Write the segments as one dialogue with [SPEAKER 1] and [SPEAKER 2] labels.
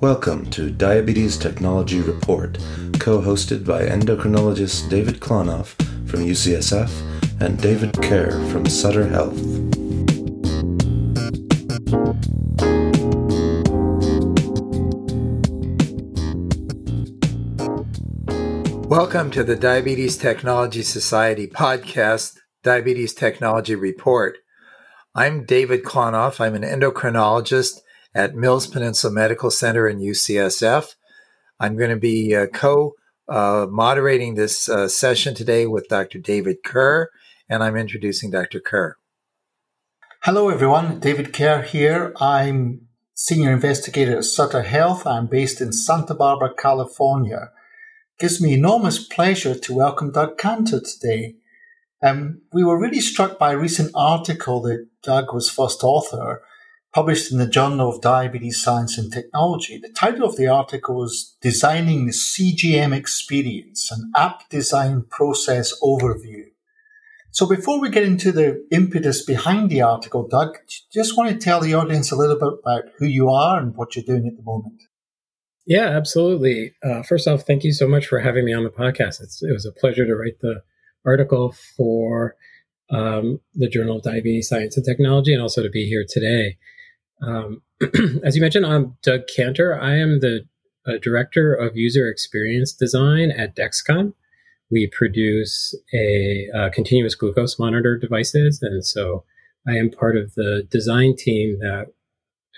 [SPEAKER 1] Welcome to Diabetes Technology Report, co hosted by endocrinologist David Klonoff from UCSF and David Kerr from Sutter Health.
[SPEAKER 2] Welcome to the Diabetes Technology Society podcast, Diabetes Technology Report. I'm David Klonoff. I'm an endocrinologist at Mills Peninsula Medical Center in UCSF. I'm going to be uh, co uh, moderating this uh, session today with Dr. David Kerr, and I'm introducing Dr. Kerr.
[SPEAKER 3] Hello, everyone. David Kerr here. I'm senior investigator at Sutter Health. I'm based in Santa Barbara, California. It gives me enormous pleasure to welcome Doug Kanter today. Um, we were really struck by a recent article that Doug was first author published in the Journal of Diabetes Science and Technology. The title of the article was Designing the CGM Experience, an app design process overview. So before we get into the impetus behind the article, Doug, just want to tell the audience a little bit about who you are and what you're doing at the moment.
[SPEAKER 4] Yeah, absolutely. Uh, first off, thank you so much for having me on the podcast. It's, it was a pleasure to write the article for um, the Journal of Diabetes Science and Technology and also to be here today. Um, as you mentioned, I'm Doug Kanter. I am the uh, director of user experience design at Dexcom. We produce a uh, continuous glucose monitor devices, and so I am part of the design team that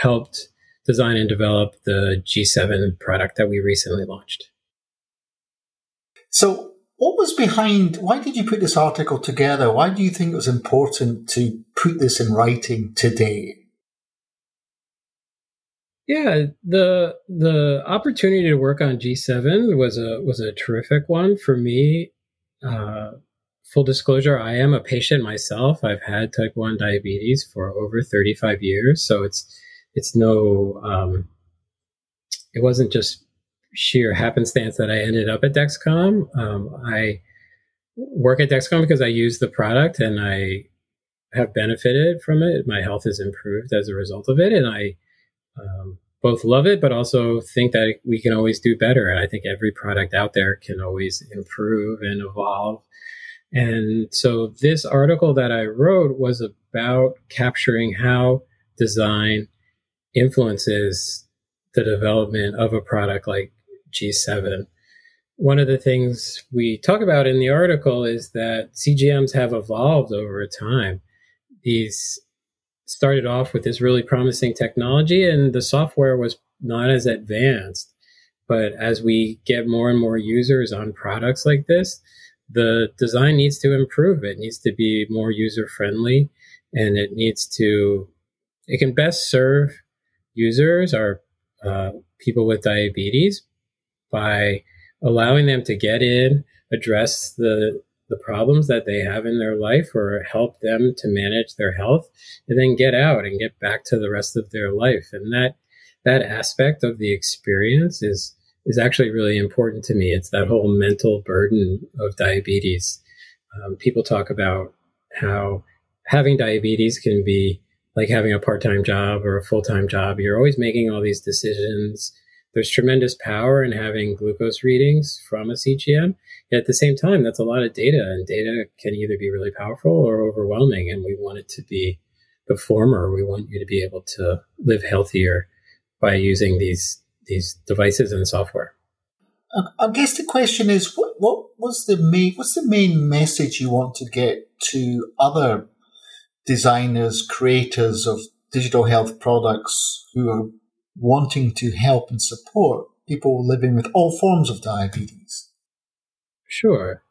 [SPEAKER 4] helped design and develop the G7 product that we recently launched.
[SPEAKER 3] So, what was behind? Why did you put this article together? Why do you think it was important to put this in writing today?
[SPEAKER 4] Yeah, the the opportunity to work on G7 was a was a terrific one for me. Uh, full disclosure, I am a patient myself. I've had type one diabetes for over 35 years, so it's it's no um, it wasn't just sheer happenstance that I ended up at Dexcom. Um, I work at Dexcom because I use the product and I have benefited from it. My health has improved as a result of it, and I um, both love it, but also think that we can always do better. And I think every product out there can always improve and evolve. And so this article that I wrote was about capturing how design influences the development of a product like G7. One of the things we talk about in the article is that CGMs have evolved over time. These started off with this really promising technology and the software was not as advanced. But as we get more and more users on products like this, the design needs to improve. It needs to be more user friendly and it needs to, it can best serve users or uh, people with diabetes by allowing them to get in, address the the problems that they have in their life or help them to manage their health and then get out and get back to the rest of their life. And that that aspect of the experience is is actually really important to me. It's that whole mental burden of diabetes. Um, people talk about how having diabetes can be like having a part-time job or a full-time job. You're always making all these decisions there's tremendous power in having glucose readings from a CGM. Yet at the same time, that's a lot of data, and data can either be really powerful or overwhelming. And we want it to be the former. We want you to be able to live healthier by using these these devices and software.
[SPEAKER 3] I guess the question is, what, what was the main what's the main message you want to get to other designers, creators of digital health products who are wanting to help and support people living with all forms of diabetes.
[SPEAKER 4] Sure.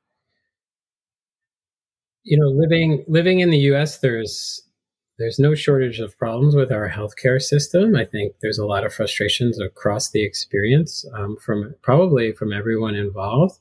[SPEAKER 4] You know, living living in the US there's there's no shortage of problems with our healthcare system. I think there's a lot of frustrations across the experience um, from probably from everyone involved.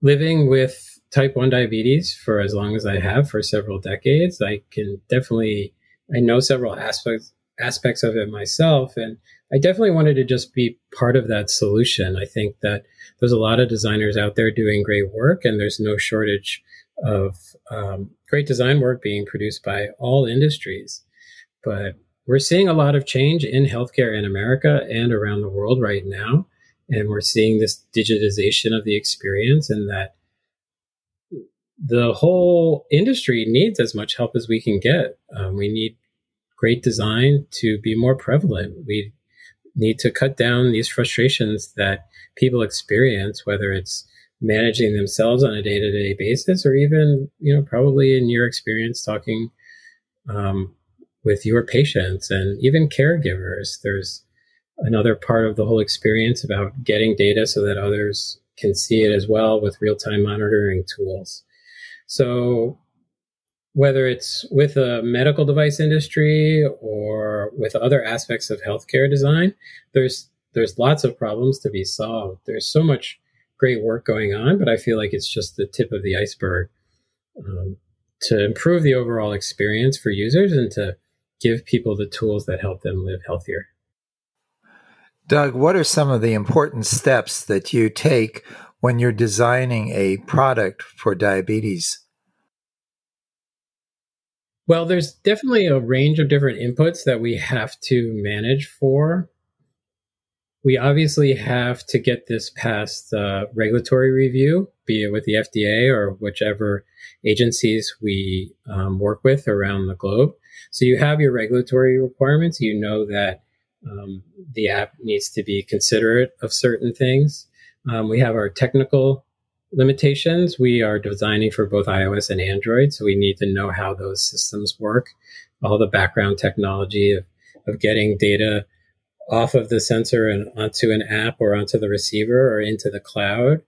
[SPEAKER 4] Living with type 1 diabetes for as long as I have for several decades, I can definitely I know several aspects aspects of it myself. And I definitely wanted to just be part of that solution. I think that there's a lot of designers out there doing great work, and there's no shortage of um, great design work being produced by all industries. but we're seeing a lot of change in healthcare in America and around the world right now. And we're seeing this digitization of the experience and that the whole industry needs as much help as we can get. Um, we need great design to be more prevalent. We need to cut down these frustrations that people experience, whether it's managing themselves on a day to day basis or even, you know, probably in your experience talking um, with your patients and even caregivers. There's another part of the whole experience about getting data so that others can see it as well with real time monitoring tools. So whether it's with a medical device industry or with other aspects of healthcare design, there's there's lots of problems to be solved. There's so much great work going on, but I feel like it's just the tip of the iceberg um, to improve the overall experience for users and to give people the tools that help them live healthier.
[SPEAKER 2] Doug, what are some of the important steps that you take when you're designing a product for diabetes?
[SPEAKER 4] Well, there's definitely a range of different inputs that we have to manage for. We obviously have to get this past uh, regulatory review, be it with the FDA or whichever agencies we um, work with around the globe. So you have your regulatory requirements. You know that um, the app needs to be considerate of certain things. Um, we have our technical limitations. We are designing for both iOS and Android, so we need to know how those systems work, all the background technology of, of getting data off of the sensor and onto an app or onto the receiver or into the cloud.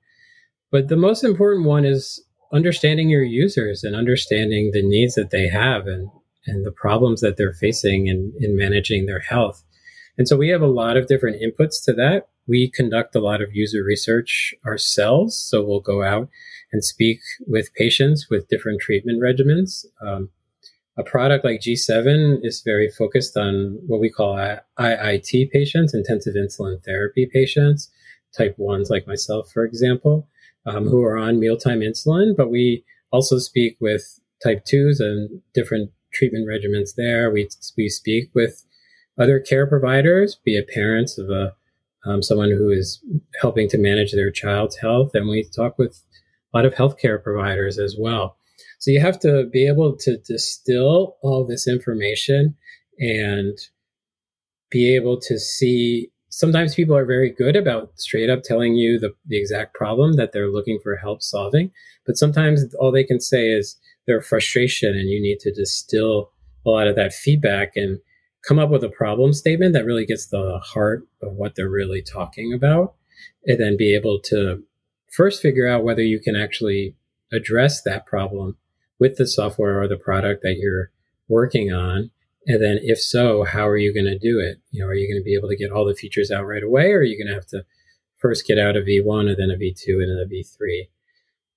[SPEAKER 4] But the most important one is understanding your users and understanding the needs that they have and, and the problems that they're facing in, in managing their health. And so we have a lot of different inputs to that. We conduct a lot of user research ourselves. So we'll go out and speak with patients with different treatment regimens. Um, a product like G7 is very focused on what we call IIT patients, intensive insulin therapy patients, type 1s like myself, for example, um, who are on mealtime insulin. But we also speak with type 2s and different treatment regimens there. We, we speak with other care providers, be it parents of a um, someone who is helping to manage their child's health, and we talk with a lot of healthcare providers as well. So you have to be able to distill all this information and be able to see. Sometimes people are very good about straight up telling you the, the exact problem that they're looking for help solving, but sometimes all they can say is their frustration, and you need to distill a lot of that feedback and come up with a problem statement that really gets the heart of what they're really talking about and then be able to first figure out whether you can actually address that problem with the software or the product that you're working on. And then if so how are you going to do it? You know are you going to be able to get all the features out right away or are you going to have to first get out a v1 and then a v2 and then a v3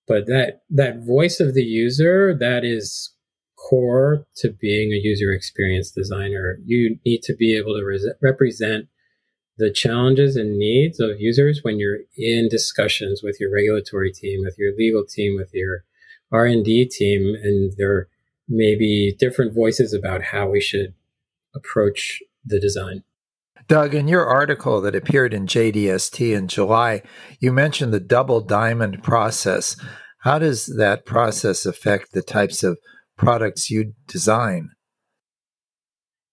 [SPEAKER 4] but that that voice of the user that is core to being a user experience designer. You need to be able to re- represent the challenges and needs of users when you're in discussions with your regulatory team, with your legal team, with your R&D team and there may be different voices about how we should approach the design.
[SPEAKER 2] Doug, in your article that appeared in JDST in July, you mentioned the double diamond process. How does that process affect the types of products you design.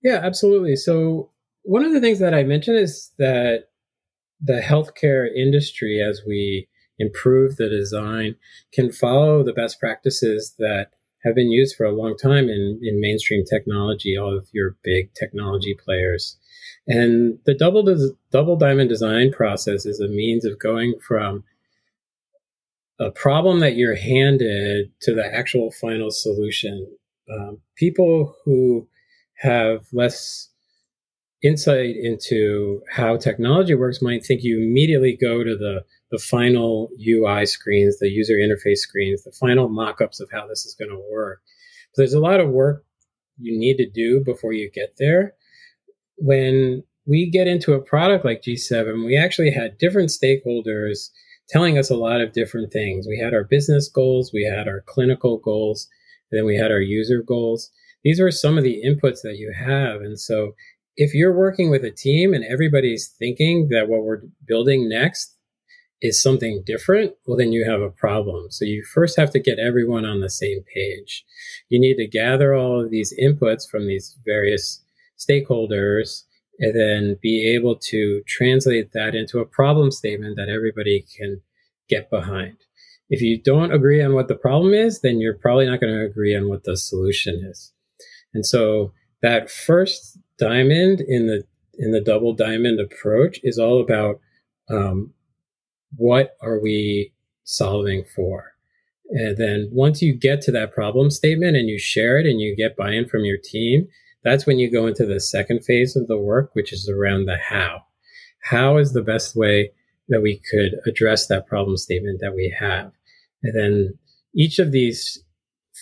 [SPEAKER 4] Yeah, absolutely. So, one of the things that I mentioned is that the healthcare industry, as we improve the design, can follow the best practices that have been used for a long time in, in mainstream technology, all of your big technology players. And the double, double diamond design process is a means of going from a problem that you're handed to the actual final solution. Um, people who have less insight into how technology works might think you immediately go to the the final UI screens, the user interface screens, the final mock-ups of how this is going to work. But there's a lot of work you need to do before you get there. When we get into a product like G7, we actually had different stakeholders telling us a lot of different things. We had our business goals, we had our clinical goals, then we had our user goals. these are some of the inputs that you have. And so if you're working with a team and everybody's thinking that what we're building next is something different, well, then you have a problem. So you first have to get everyone on the same page. You need to gather all of these inputs from these various stakeholders and then be able to translate that into a problem statement that everybody can get behind. If you don't agree on what the problem is, then you're probably not going to agree on what the solution is. And so that first diamond in the in the double diamond approach is all about um, what are we solving for? And then once you get to that problem statement and you share it and you get buy in from your team, that's when you go into the second phase of the work, which is around the how. How is the best way that we could address that problem statement that we have? And then each of these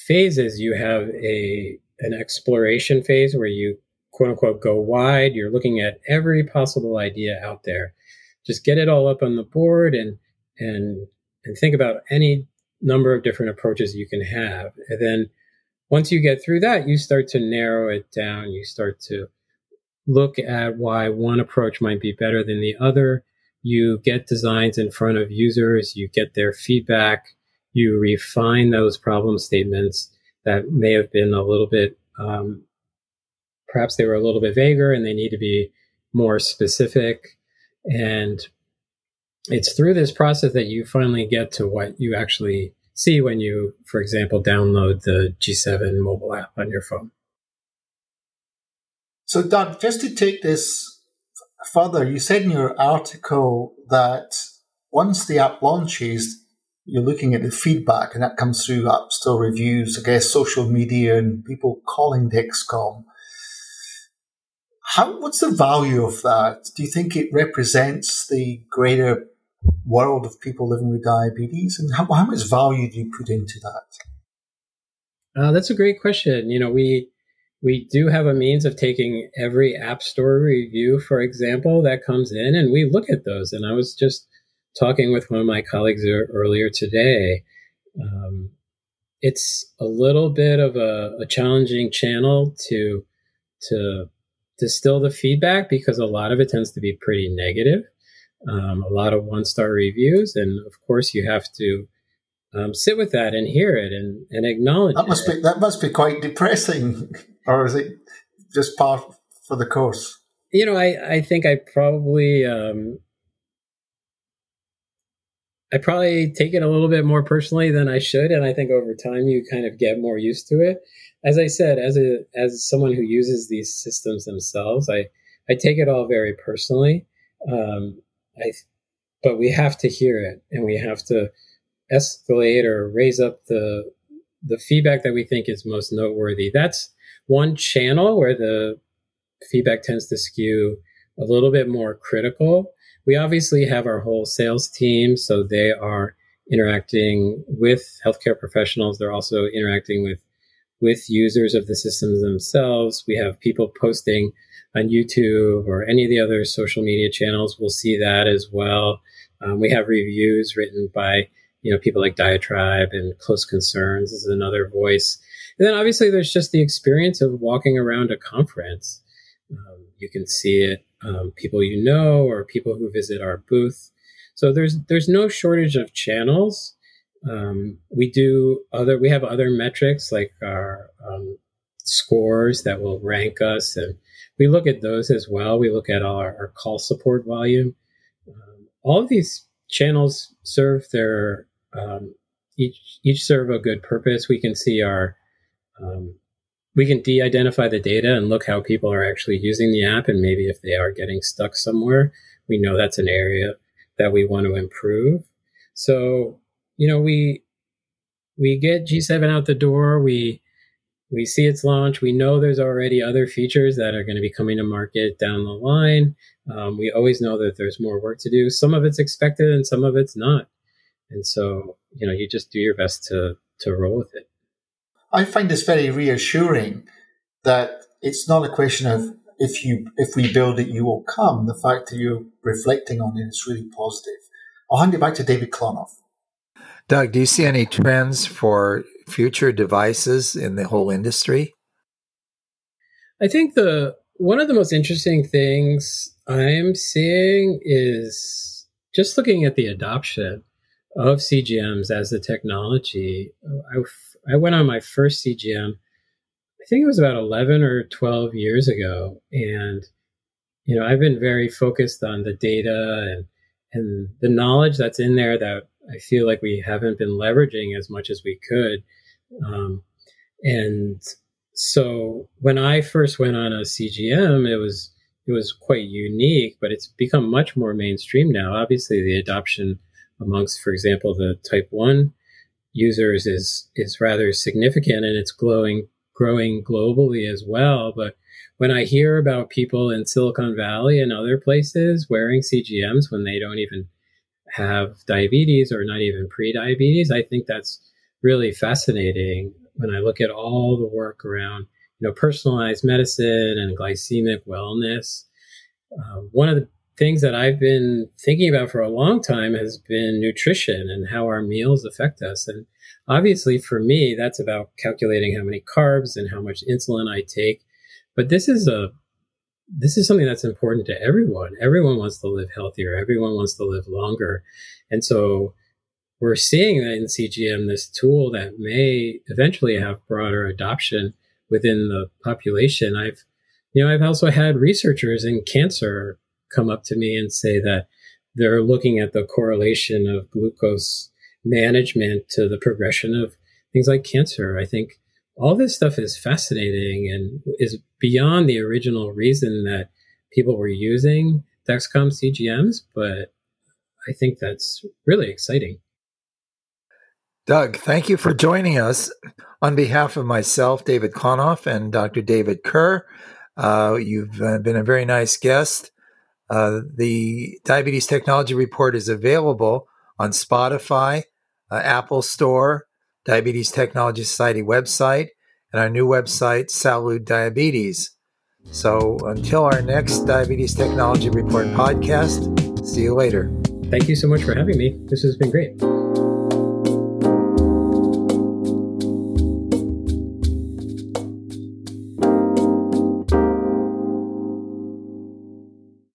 [SPEAKER 4] phases, you have a an exploration phase where you quote unquote go wide. You're looking at every possible idea out there just get it all up on the board and and and think about any number of different approaches you can have and then once you get through that you start to narrow it down. You start to look at why one approach might be better than the other. You get designs in front of users. You get their feedback. You refine those problem statements that may have been a little bit um, perhaps they were a little bit vaguer and they need to be more specific. And it's through this process that you finally get to what you actually see when you, for example, download the G7 mobile app on your phone.
[SPEAKER 3] So, Doug, just to take this further, you said in your article that once the app launches, you're looking at the feedback, and that comes through App Store reviews, I guess, social media, and people calling Dexcom. How, what's the value of that? Do you think it represents the greater world of people living with diabetes? And how, how much value do you put into that?
[SPEAKER 4] Uh, that's a great question. You know, we we do have a means of taking every app store review, for example, that comes in, and we look at those. And I was just talking with one of my colleagues earlier today. Um, it's a little bit of a, a challenging channel to to distill the feedback because a lot of it tends to be pretty negative. Um, a lot of one star reviews, and of course, you have to um, sit with that and hear it and, and acknowledge
[SPEAKER 3] that must
[SPEAKER 4] it.
[SPEAKER 3] be that must be quite depressing, or is it just part for the course?
[SPEAKER 4] You know, I I think I probably um, I probably take it a little bit more personally than I should, and I think over time you kind of get more used to it as I said, as a as someone who uses these systems themselves, I I take it all very personally. Um, I, but we have to hear it, and we have to escalate or raise up the the feedback that we think is most noteworthy. That's one channel where the feedback tends to skew a little bit more critical. We obviously have our whole sales team, so they are interacting with healthcare professionals. They're also interacting with with users of the systems themselves. We have people posting on YouTube or any of the other social media channels. We'll see that as well. Um, we have reviews written by you know people like Diatribe and Close Concerns is another voice. And then obviously there's just the experience of walking around a conference. Um, you can see it, um, people you know or people who visit our booth. So there's there's no shortage of channels. Um, we do other, we have other metrics like our um, scores that will rank us, and we look at those as well. We look at our, our call support volume. Um, all of these channels serve their um, each each serve a good purpose. We can see our um, we can de-identify the data and look how people are actually using the app, and maybe if they are getting stuck somewhere, we know that's an area that we want to improve. So you know, we we get G7 out the door. We we see its launch. We know there's already other features that are going to be coming to market down the line. Um, we always know that there's more work to do. Some of it's expected, and some of it's not. And so, you know, you just do your best to to roll with it.
[SPEAKER 3] I find this very reassuring that it's not a question of if you if we build it, you will come. The fact that you're reflecting on it is really positive. I'll hand it back to David Klonoff.
[SPEAKER 2] Doug, do you see any trends for future devices in the whole industry?
[SPEAKER 4] I think the one of the most interesting things I'm seeing is just looking at the adoption of CGMs as the technology. I, I went on my first CGM, I think it was about 11 or 12 years ago. And, you know, I've been very focused on the data and, and the knowledge that's in there that I feel like we haven't been leveraging as much as we could. Um, and so when I first went on a CGM, it was it was quite unique, but it's become much more mainstream now. Obviously, the adoption amongst, for example, the Type One users is is rather significant, and it's growing growing globally as well. But when I hear about people in Silicon Valley and other places wearing CGMs when they don't even have diabetes or not even pre-diabetes, I think that's really fascinating when I look at all the work around, you know, personalized medicine and glycemic wellness. Uh, one of the things that I've been thinking about for a long time has been nutrition and how our meals affect us. And obviously, for me, that's about calculating how many carbs and how much insulin I take. But this is a this is something that's important to everyone. Everyone wants to live healthier. Everyone wants to live longer. And so we're seeing that in CGM, this tool that may eventually have broader adoption within the population. I've, you know, I've also had researchers in cancer come up to me and say that they're looking at the correlation of glucose management to the progression of things like cancer. I think all this stuff is fascinating and is beyond the original reason that people were using Dexcom CGMs, but I think that's really exciting.
[SPEAKER 2] Doug, thank you for joining us. On behalf of myself, David Klonoff, and Dr. David Kerr, uh, you've uh, been a very nice guest. Uh, the Diabetes Technology Report is available on Spotify, uh, Apple Store, Diabetes Technology Society website, and our new website, Salud Diabetes. So until our next Diabetes Technology Report podcast, see you later.
[SPEAKER 4] Thank you so much for having me. This has been great.